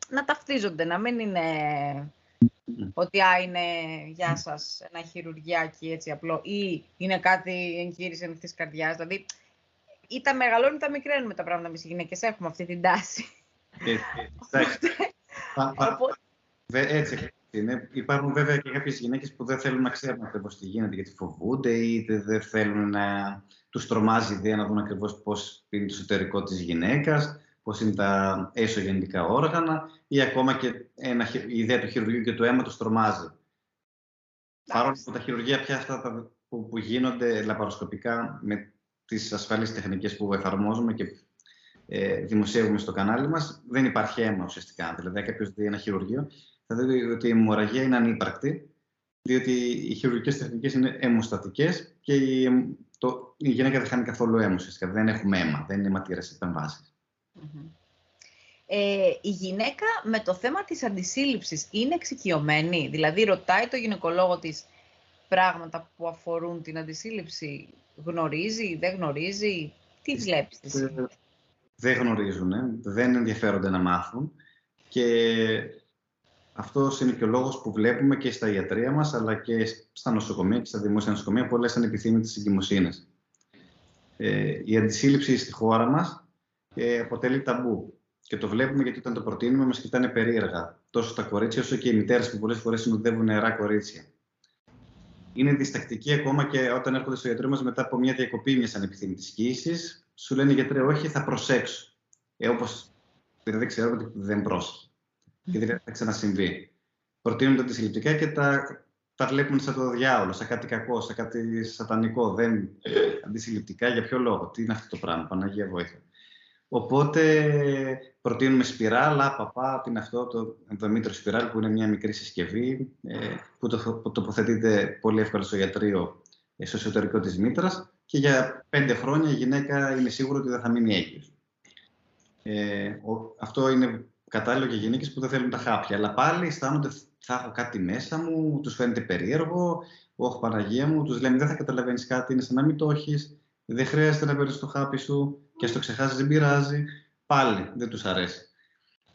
S3: να ταυτίζονται, να μην είναι ότι α, είναι γεια σας, ένα χειρουργιάκι έτσι απλό ή είναι κάτι εγχείρηση ανοιχτής καρδιάς. Δηλαδή, ή τα μεγαλώνει ή τα μικραίνουμε τα πράγματα εμείς οι γυναίκες. Έχουμε αυτή την τάση.
S2: Έτσι είναι. Υπάρχουν βέβαια και κάποιες γυναίκες που δεν θέλουν να ξέρουν ακριβώς τι γίνεται γιατί φοβούνται ή δεν θέλουν να τους τρομάζει η ιδέα να δουν ακριβώς πώς είναι το εσωτερικό της γυναίκας, πώς είναι τα έσω όργανα ή ακόμα και ένα, η ιδέα του χειρουργείου και του αίμα του τρομάζει. Παρόλο που τα χειρουργία πια αυτά που, που γίνονται λαπαροσκοπικά με τις ασφαλεί τεχνικές που εφαρμόζουμε και ε, δημοσιεύουμε στο κανάλι μας, δεν υπάρχει αίμα ουσιαστικά. Δηλαδή, αν κάποιος δει ένα χειρουργείο, θα δει ότι η αιμορραγία είναι ανύπαρκτη, διότι οι χειρουργικές τεχνικές είναι αιμοστατικές και η, το, η γυναίκα δεν χάνει καθόλου αίμα ουσιαστικά. Δεν έχουμε αίμα, δεν είναι αιματήρες επεμβάσεις.
S3: Ε, η γυναίκα με το θέμα της αντισύλληψης είναι εξοικειωμένη, δηλαδή ρωτάει το γυναικολόγο της πράγματα που αφορούν την αντισύλληψη, γνωρίζει, δεν γνωρίζει, τι βλέπεις; εσύ. Ε,
S2: δεν γνωρίζουν, δεν ενδιαφέρονται να μάθουν και αυτός είναι και ο λόγος που βλέπουμε και στα ιατρία μας, αλλά και στα νοσοκομεία και στα δημόσια νοσοκομεία πολλέ ανεπιθύμητε εγκυμοσύνε. Ε, η αντισύλληψη στη χώρα μας ε, αποτελεί ταμπού. Και το βλέπουμε γιατί όταν το προτείνουμε μας κοιτάνε περίεργα. Τόσο τα κορίτσια όσο και οι μητέρες που πολλές φορές συνοδεύουν νεαρά κορίτσια. Είναι διστακτικοί ακόμα και όταν έρχονται στο γιατρό μας μετά από μια διακοπή μιας ανεπιθύμητης κοίηση, σου λένε γιατρέ, όχι, θα προσέξω. Ε, Όπως δηλαδή ξέρω ότι δεν πρόσεχε και δεν θα ξανασυμβεί. Προτείνουν τα αντισυλληπτικά και τα, τα βλέπουν σαν το διάολο, σαν κάτι κακό, σαν κάτι σατανικό. Δεν αντισυλληπτικά για ποιο λόγο, τι είναι αυτό το πράγμα, Παναγία βοήθεια. Οπότε προτείνουμε σπιράλα, παπά, τι είναι αυτό, το ενδομήτρο σπιράλ που είναι μια μικρή συσκευή ε, που, το, που τοποθετείται πολύ εύκολα στο γιατρείο ε, στο εσωτερικό της μήτρας και για πέντε χρόνια η γυναίκα είναι σίγουρη ότι δεν θα μείνει έγκυος. Ε, αυτό είναι κατάλληλο για γυναίκες που δεν θέλουν τα χάπια. Αλλά πάλι αισθάνονται θα έχω κάτι μέσα μου, τους φαίνεται περίεργο. Όχι, Παναγία μου, τους λένε δεν θα καταλαβαίνεις κάτι, είναι σαν να μην το έχεις. Δεν χρειάζεται να παίρνεις το χάπι σου και στο ξεχάσεις δεν πειράζει. Πάλι δεν τους αρέσει.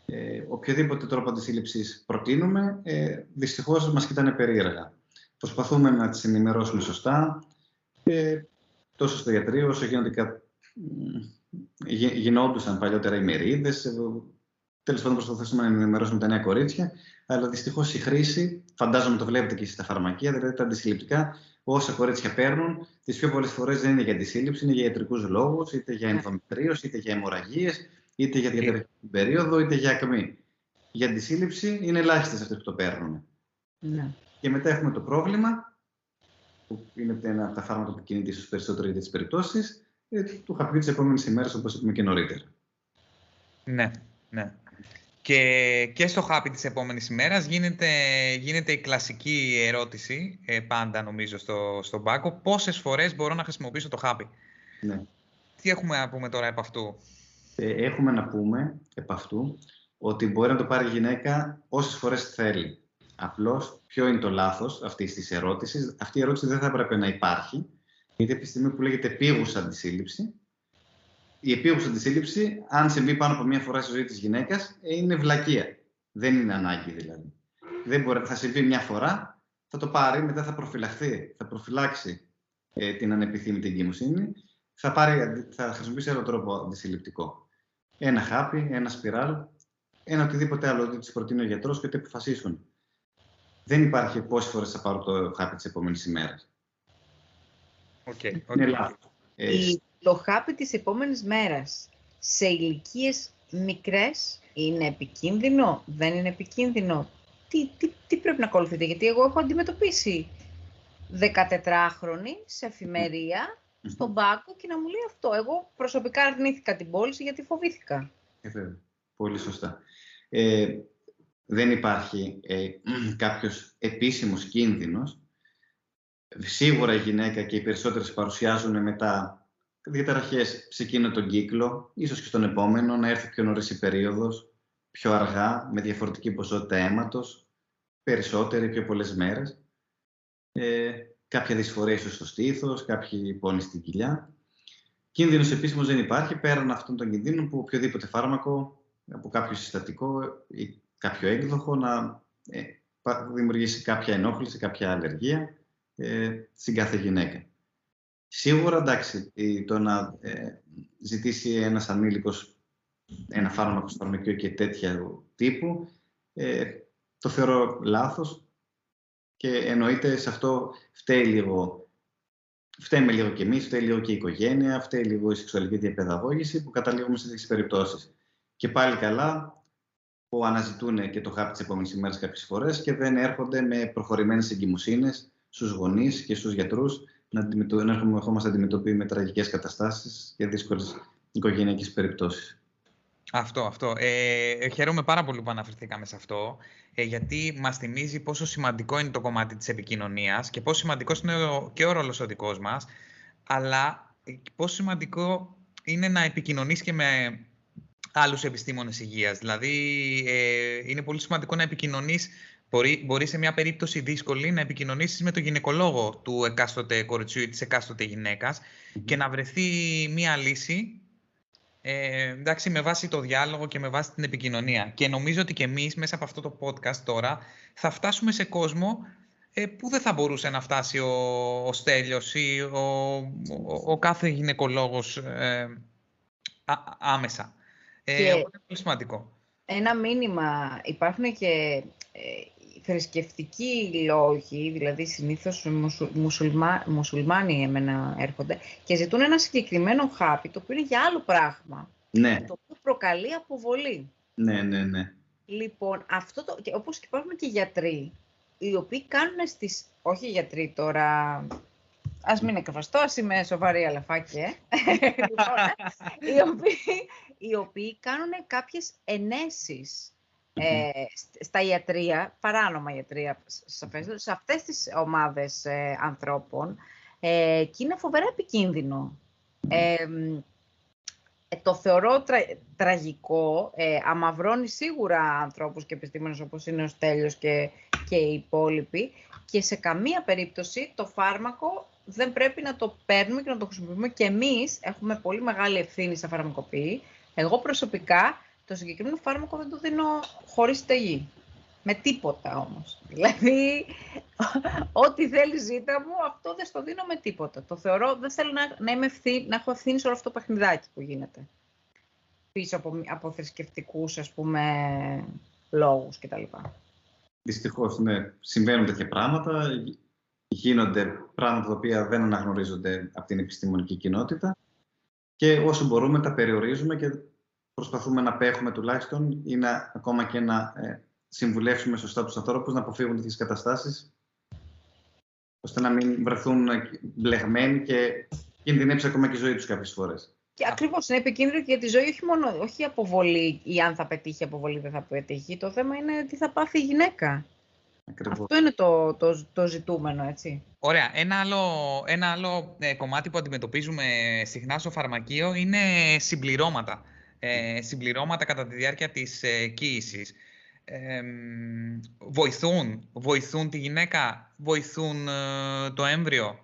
S2: Ε, οποιοδήποτε τρόπο αντισύλληψης προτείνουμε, ε, δυστυχώς μας κοιτάνε περίεργα. Προσπαθούμε να τις ενημερώσουμε σωστά, ε, τόσο στο ιατρείο όσο γίνονται γινόντουσαν παλιότερα οι μερίδες, Τέλος πάντων, προσπαθούμε να ενημερώσουμε τα νέα κορίτσια. Αλλά δυστυχώς η χρήση, φαντάζομαι το βλέπετε και εσείς στα φαρμακεία, δηλαδή τα αντισυλληπτικά, όσα κορίτσια παίρνουν, τις πιο πολλές φορές δεν είναι για αντισύλληψη, είναι για ιατρικούς λόγους, είτε για ενδομητρίωση, είτε για αιμορραγίες, είτε για διαταραχή περίοδο, είτε για ακμή. Για αντισύλληψη είναι ελάχιστες αυτές που το παίρνουν.
S3: Ναι.
S2: Και μετά έχουμε το πρόβλημα, που είναι ένα από τα φάρμακα που κινείται ίσως περισσότερο για τις περιπτώσεις, ε, του χαπιού της επόμενης ημέρας, όπως είπαμε και νωρίτερα.
S1: Ναι, ναι. Και, και στο χάπι της επόμενης ημέρας γίνεται, γίνεται η κλασική ερώτηση, ε, πάντα νομίζω στο, στον πάκο, πόσες φορές μπορώ να χρησιμοποιήσω το χάπι;
S2: Ναι.
S1: Τι έχουμε να πούμε τώρα επ' αυτού;
S2: Ε, έχουμε να πούμε επ' αυτού ότι μπορεί να το πάρει η γυναίκα όσες φορές θέλει. Απλώς, ποιο είναι το λάθος αυτής της ερώτησης; Αυτή η ερώτηση δεν θα έπρεπε να υπάρχει, γιατί από τη στιγμή που λέγεται πήγουσα αντισύλληψη, η επίγουσα αντισύλληψη, αν συμβεί πάνω από μία φορά στη ζωή της γυναίκας, είναι βλακεία. Δεν είναι ανάγκη δηλαδή. Δεν μπορεί, θα συμβεί μια φορά, θα το πάρει, μετά θα προφυλαχθεί, θα προφυλάξει ε, την ανεπιθύμητη εγκυμοσύνη, θα, πάρει, θα χρησιμοποιήσει άλλο τρόπο αντισυλληπτικό. Ένα χάπι, ένα σπιράλ, ένα οτιδήποτε άλλο ότι της προτείνει ο γιατρός και ότι αποφασίσουν. Δεν υπάρχει πόσες φορές θα πάρω το χάπι της επόμενης ημέρας.
S1: Okay, okay.
S2: Είναι λάθος.
S3: Ε, το χάπι της επόμενης μέρας σε ηλικίες μικρές είναι επικίνδυνο, δεν είναι επικίνδυνο; Τι, τι, τι πρέπει να ακολουθείτε, γιατί εγώ έχω αντιμετωπίσει 14χρονη σε εφημερία στον πάκο και να μου λέει αυτό. Εγώ προσωπικά αρνήθηκα την πώληση γιατί φοβήθηκα.
S2: Ε, Πολύ σωστά. Ε, δεν υπάρχει ε, κάποιος επίσημος κίνδυνος. Σίγουρα η γυναίκα και οι περισσότερες παρουσιάζουν μετά διαταραχές σε εκείνο τον κύκλο, ίσως και στον επόμενο, να έρθει πιο νωρίς η περίοδος, πιο αργά, με διαφορετική ποσότητα αίματος, περισσότερη, πιο πολλές μέρες. Ε, κάποια δυσφορία ίσως στο στήθος, κάποιοι πόνοι στην κοιλιά. Κίνδυνος επίσημος δεν υπάρχει, πέραν αυτών των κινδύνων που οποιοδήποτε φάρμακο, από κάποιο συστατικό ή κάποιο έκδοχο, να ε, δημιουργήσει κάποια ενόχληση, κάποια αλλεργία ε, στην κάθε γυναίκα. Σίγουρα, εντάξει, το να ε, ζητήσει ένας ανήλικος ένα φάρμακο στο φαρμακείο και τέτοια τύπου, ε, το θεωρώ λάθος και εννοείται σε αυτό φταίει λίγο, φταίμε λίγο και εμείς, φταίει λίγο και η οικογένεια, φταίει λίγο η σεξουαλική διαπαιδαγώγηση που καταλήγουμε σε τέτοιες περιπτώσεις. Και πάλι καλά που αναζητούν και το χάπι της επόμενης ημέρας κάποιες φορές και δεν έρχονται με προχωρημένες εγκυμοσύνες στους γονείς και στους γιατρούς να, να ερχόμαστε αντιμετωπίσει με τραγικές καταστάσεις και δύσκολες οικογενειακές περιπτώσεις.
S1: Αυτό, αυτό. Ε, χαίρομαι πάρα πολύ που αναφερθήκαμε σε αυτό, ε, γιατί μας θυμίζει πόσο σημαντικό είναι το κομμάτι της επικοινωνίας και πόσο σημαντικός είναι και ο ρόλος ο δικός μας, αλλά πόσο σημαντικό είναι να επικοινωνείς και με άλλους επιστήμονες υγείας. Δηλαδή, ε, είναι πολύ σημαντικό να επικοινωνείς Μπορεί, μπορεί σε μια περίπτωση δύσκολη να επικοινωνήσεις με τον γυναικολόγο του εκάστοτε κοριτσιού ή της εκάστοτε και να βρεθεί μια λύση ε, εντάξει, με βάση το διάλογο και με βάση την επικοινωνία. Και νομίζω ότι και εμείς μέσα από αυτό το podcast τώρα θα φτάσουμε σε κόσμο ε, που δεν θα μπορούσε να φτάσει ο, ο Στέλιος ή ο, ο, κάθε γυναικολόγος ε, άμεσα. Ε, είναι πολύ σημαντικό.
S3: Ένα μήνυμα. Υπάρχουν και ε, θρησκευτικοί λόγοι, δηλαδή συνήθως μουσουλμά, μουσουλμάνοι εμένα έρχονται και ζητούν ένα συγκεκριμένο χάπι, το οποίο είναι για άλλο πράγμα.
S2: Ναι.
S3: Το οποίο προκαλεί αποβολή.
S2: Ναι, ναι, ναι.
S3: Λοιπόν, αυτό το, και όπως και υπάρχουν και γιατροί, οι οποίοι κάνουν στις... Όχι γιατροί τώρα, ας μην εκφραστώ, ας είμαι σοβαρή αλαφάκι, ε. λοιπόν, οι, οποίοι, οι οποίοι κάνουν κάποιες ενέσεις ε, στα ιατρία, παράνομα ιατρία, σε αυτές τις ομάδες ε, ανθρώπων ε, και είναι φοβερά επικίνδυνο. Ε, το θεωρώ τραγικό, ε, αμαυρώνει σίγουρα ανθρώπους και επιστήμονες όπως είναι ο Στέλιος και, και οι υπόλοιποι και σε καμία περίπτωση το φάρμακο δεν πρέπει να το παίρνουμε και να το χρησιμοποιούμε και εμείς έχουμε πολύ μεγάλη ευθύνη στα φαρμακοποιή. Εγώ προσωπικά το συγκεκριμένο φάρμακο δεν το δίνω χωρίς στεγή. Με τίποτα όμως. Δηλαδή, ό,τι θέλει ζήτα μου, αυτό δεν στο δίνω με τίποτα. Το θεωρώ, δεν θέλω να, να, είμαι να έχω ευθύνη σε όλο αυτό το παιχνιδάκι που γίνεται. Πίσω από, από θρησκευτικούς, ας πούμε, λόγους κτλ.
S2: Δυστυχώς, ναι. Συμβαίνουν τέτοια πράγματα. Γίνονται πράγματα τα οποία δεν αναγνωρίζονται από την επιστημονική κοινότητα και όσο μπορούμε τα περιορίζουμε και προσπαθούμε να πέχουμε τουλάχιστον ή να, ακόμα και να ε, συμβουλεύσουμε σωστά τους ανθρώπους να αποφύγουν τέτοιες καταστάσεις ώστε να μην βρεθούν μπλεγμένοι και κινδυνεύσει ακόμα και η ζωή τους κάποιες φορές.
S3: Και ακριβώς είναι επικίνδυνο και για τη ζωή, όχι μόνο όχι η αποβολή ή αν θα πετύχει η αποβολή, δεν θα πετύχει. Το θέμα είναι τι θα πάθει η γυναίκα. Ακριβώς. Αυτό είναι το, το, το ζητούμενο, έτσι.
S1: Ωραία. Ένα άλλο, ένα άλλο ε, κομμάτι που αντιμετωπίζουμε συχνά στο φαρμακείο είναι συμπληρώματα. Ε, συμπληρώματα κατά τη διάρκεια της ε, κοίησης. Ε, βοηθούν, βοηθούν τη γυναίκα, βοηθούν ε, το έμβριο;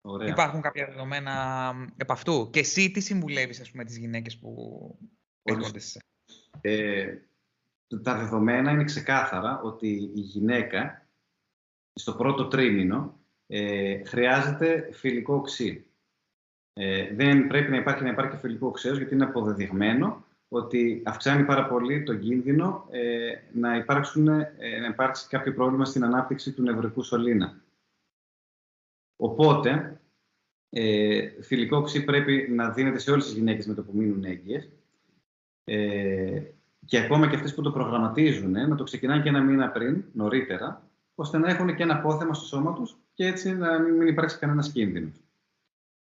S1: Ωραία. Υπάρχουν κάποια δεδομένα επ' αυτού; Και εσύ τι συμβουλεύεις, ας πούμε, τις γυναίκες που έρχονται σε
S2: ε, Τα δεδομένα είναι ξεκάθαρα ότι η γυναίκα στο πρώτο τρίμηνο ε, χρειάζεται φιλικό οξύ. Ε, δεν πρέπει να υπάρχει, να υπάρχει φιλικό οξέως γιατί είναι αποδεδειγμένο ότι αυξάνει πάρα πολύ το κίνδυνο ε, να, υπάρξουν, ε, να υπάρξει κάποιο πρόβλημα στην ανάπτυξη του νευρικού σωλήνα. Οπότε, ε, φιλικό οξύ πρέπει να δίνεται σε όλες τις γυναίκες με το που μείνουν έγκυες. Ε, και ακόμα και αυτές που το προγραμματίζουν, να το ξεκινάνε και ένα μήνα πριν, νωρίτερα, ώστε να έχουν και ένα απόθεμα στο σώμα τους και έτσι να μην υπάρξει κανένας κίνδυνος.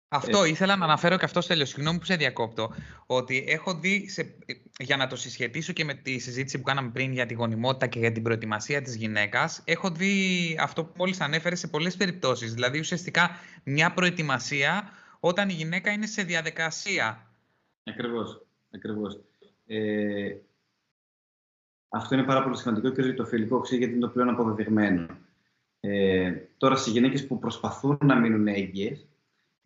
S1: Αυτό ε, ήθελα να αναφέρω και αυτό τέλειο. Συγγνώμη που σε διακόπτω. Ότι έχω δει, σε, για να το συσχετίσω και με τη συζήτηση που κάναμε πριν για τη γονιμότητα και για την προετοιμασία της γυναίκας, έχω δει αυτό που μόλις ανέφερε σε πολλές περιπτώσεις. Δηλαδή, ουσιαστικά μια προετοιμασία όταν η γυναίκα είναι σε διαδικασία.
S2: Ακριβώς. Ακριβώς. Ε, αυτό είναι πάρα πολύ σημαντικό και το φιλικό οξύ γιατί είναι το πλέον αποδεδειγμένο. Ε, τώρα, σε γυναίκες που προσπαθούν να μείνουν έγκυες,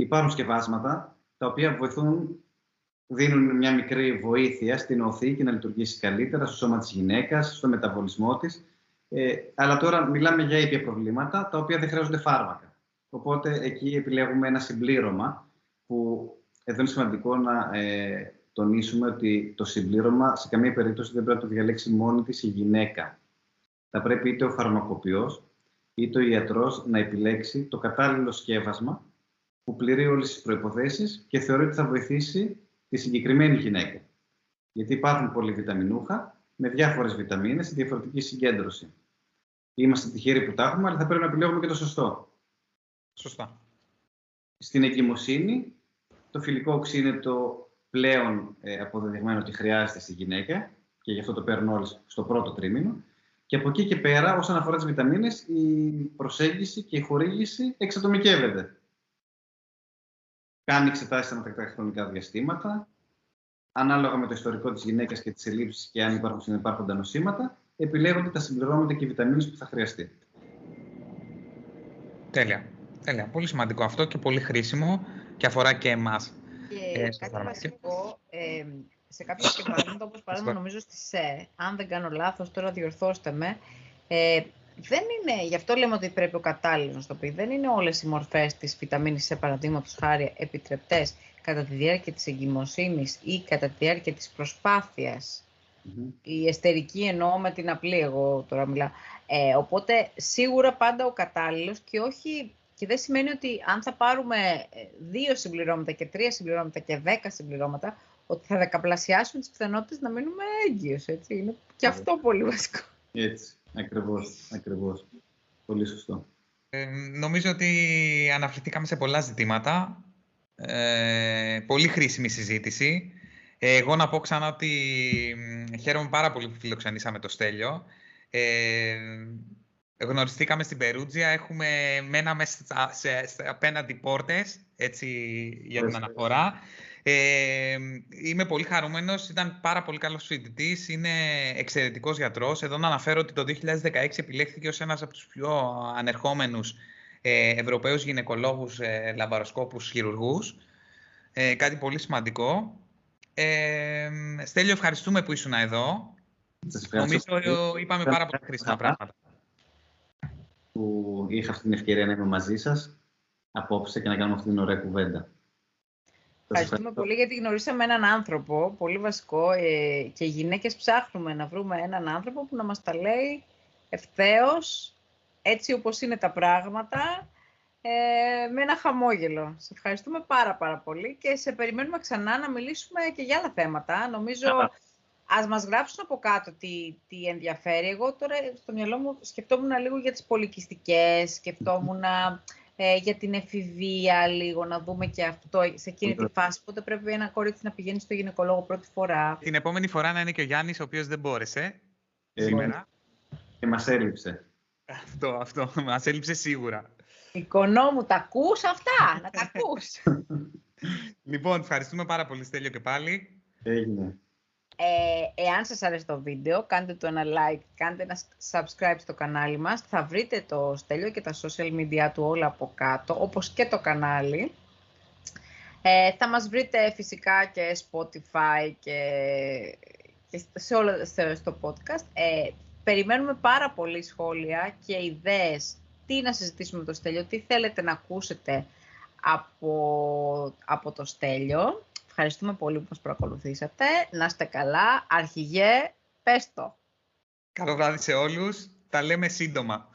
S2: υπάρχουν σκευάσματα τα οποία βοηθούν, δίνουν μια μικρή βοήθεια στην οθή και να λειτουργήσει καλύτερα στο σώμα της γυναίκας, στο μεταβολισμό της. Ε, αλλά τώρα μιλάμε για ήπια προβλήματα, τα οποία δεν χρειάζονται φάρμακα. Οπότε εκεί επιλέγουμε ένα συμπλήρωμα που εδώ είναι σημαντικό να ε, τονίσουμε ότι το συμπλήρωμα σε καμία περίπτωση δεν πρέπει να το διαλέξει μόνη της η γυναίκα. Θα πρέπει είτε ο φαρμακοποιός είτε ο ιατρός να επιλέξει το κατάλληλο σκεύασμα που πληρεί όλες τις προϋποθέσεις και θεωρεί ότι θα βοηθήσει τη συγκεκριμένη γυναίκα. Γιατί υπάρχουν πολλοί βιταμινούχα με διάφορες βιταμίνες σε διαφορετική συγκέντρωση. Είμαστε τυχεροί που τα έχουμε, αλλά θα πρέπει να επιλέγουμε και το σωστό.
S1: Σωστά.
S2: Στην εγκυμοσύνη, το φιλικό οξύ είναι το πλέον ε, αποδεδειγμένο ότι χρειάζεται στη γυναίκα και γι' αυτό το παίρνουν όλοι στο πρώτο τρίμηνο. Και από εκεί και πέρα, όσον αφορά τις βιταμίνες, η προσέγγιση και η χορήγηση εξατομικεύεται κάνει εξετάσεις ανατακτά χρονικά διαστήματα, ανάλογα με το ιστορικό της γυναίκας και τις ελλείψεις και αν υπάρχουν συνεπάρχοντα νοσήματα, επιλέγονται τα συμπληρώματα και οι βιταμίνες που θα χρειαστεί.
S1: Τέλεια. Τέλεια. Πολύ σημαντικό αυτό και πολύ χρήσιμο και αφορά και εμάς.
S3: Και ε, κάτι βασικό, ε, σε κάποια σκευάσματα, όπως παράδειγμα νομίζω στη ΣΕ, αν δεν κάνω λάθος, τώρα διορθώστε με, ε, δεν είναι, γι' αυτό λέμε ότι πρέπει ο κατάλληλος να το πει, δεν είναι όλες οι μορφές της βιταμίνης σε παραδείγματος χάρη επιτρεπτές κατά τη διάρκεια της εγκυμοσύνης ή κατά τη διάρκεια της προσπάθειας. Η εστερική εννοώ με την απλή, εγώ τώρα μιλάω. Ε, οπότε σίγουρα πάντα ο κατάλληλος και όχι. Και δεν σημαίνει ότι αν θα πάρουμε ε, δύο συμπληρώματα και τρία συμπληρώματα και δέκα συμπληρώματα, ότι θα δεκαπλασιάσουμε τις πιθανότητες να μείνουμε έγκυος, έτσι. Είναι και αυτό πολύ βασικό.
S2: Έτσι. Ακριβώς, ακριβώς. Πολύ σωστό.
S1: Ε, νομίζω ότι αναφερθήκαμε σε πολλά ζητήματα. Ε, πολύ χρήσιμη συζήτηση. Εγώ να πω ξανά ότι χαίρομαι πάρα πολύ που φιλοξενήσαμε το Στέλιο. Ε, γνωριστήκαμε στην Περούτζια, έχουμε μέναμε σε, σε, απέναντι πόρτες, έτσι για την αναφορά. Ε, είμαι πολύ χαρούμενος, ήταν πάρα πολύ καλός φοιτητής, είναι εξαιρετικός γιατρός. Εδώ να αναφέρω ότι το 2016 επιλέχθηκε ως ένας από τους πιο ανερχόμενους ε, Ευρωπαίους γυναικολόγους, ε, λαμπαροσκόπους, χειρουργούς. Ε, κάτι πολύ σημαντικό. Ε, Στέλιο, ευχαριστούμε που ήσουν εδώ. Νομίζω είπαμε πάρα πολύ χρήσιμα πράγματα.
S2: Που είχα αυτή την ευκαιρία να είμαι μαζί σας απόψε και να κάνουμε αυτή την ωραία κουβέντα.
S3: Ευχαριστούμε πολύ γιατί γνωρίσαμε έναν άνθρωπο, πολύ βασικό, ε, και οι γυναίκες ψάχνουμε να βρούμε έναν άνθρωπο που να μας τα λέει ευθέως, έτσι όπως είναι τα πράγματα, ε, με ένα χαμόγελο. Σε ευχαριστούμε πάρα πάρα πολύ και σε περιμένουμε ξανά να μιλήσουμε και για άλλα θέματα. Νομίζω ας μας γράψουν από κάτω τι, τι ενδιαφέρει. Εγώ τώρα στο μυαλό μου σκεφτόμουν λίγο για τις πολικιστικές, σκεφτόμουν ε, για την εφηβεία λίγο, να δούμε και αυτό σε εκείνη τη φάση. Οπότε πρέπει ένα κορίτσι να πηγαίνει στο γυναικολόγο πρώτη φορά.
S1: Την επόμενη φορά να είναι και ο Γιάννης, ο οποίος δεν μπόρεσε ε, σήμερα.
S2: Και μας έλειψε.
S1: Αυτό, αυτό. Μας έλειψε σίγουρα.
S3: Εικονό μου, τα ακούς αυτά, να τα ακούς.
S1: λοιπόν, ευχαριστούμε πάρα πολύ Στέλιο και πάλι.
S2: Έγινε.
S3: Ε, εάν σας αρέσει το βίντεο, κάντε το ένα like, κάντε ένα subscribe στο κανάλι μας. Θα βρείτε το Στέλιο και τα social media του όλα από κάτω, όπως και το κανάλι. Ε, θα μας βρείτε φυσικά και Spotify και, και σε όλο, στο podcast. Ε, περιμένουμε πάρα πολύ σχόλια και ιδέες τι να συζητήσουμε με το Στέλιο, τι θέλετε να ακούσετε από, από το Στέλιο. Ευχαριστούμε πολύ που μας προακολουθήσατε. Να είστε καλά. Αρχηγέ, πες το.
S1: Καλό βράδυ σε όλους. Τα λέμε σύντομα.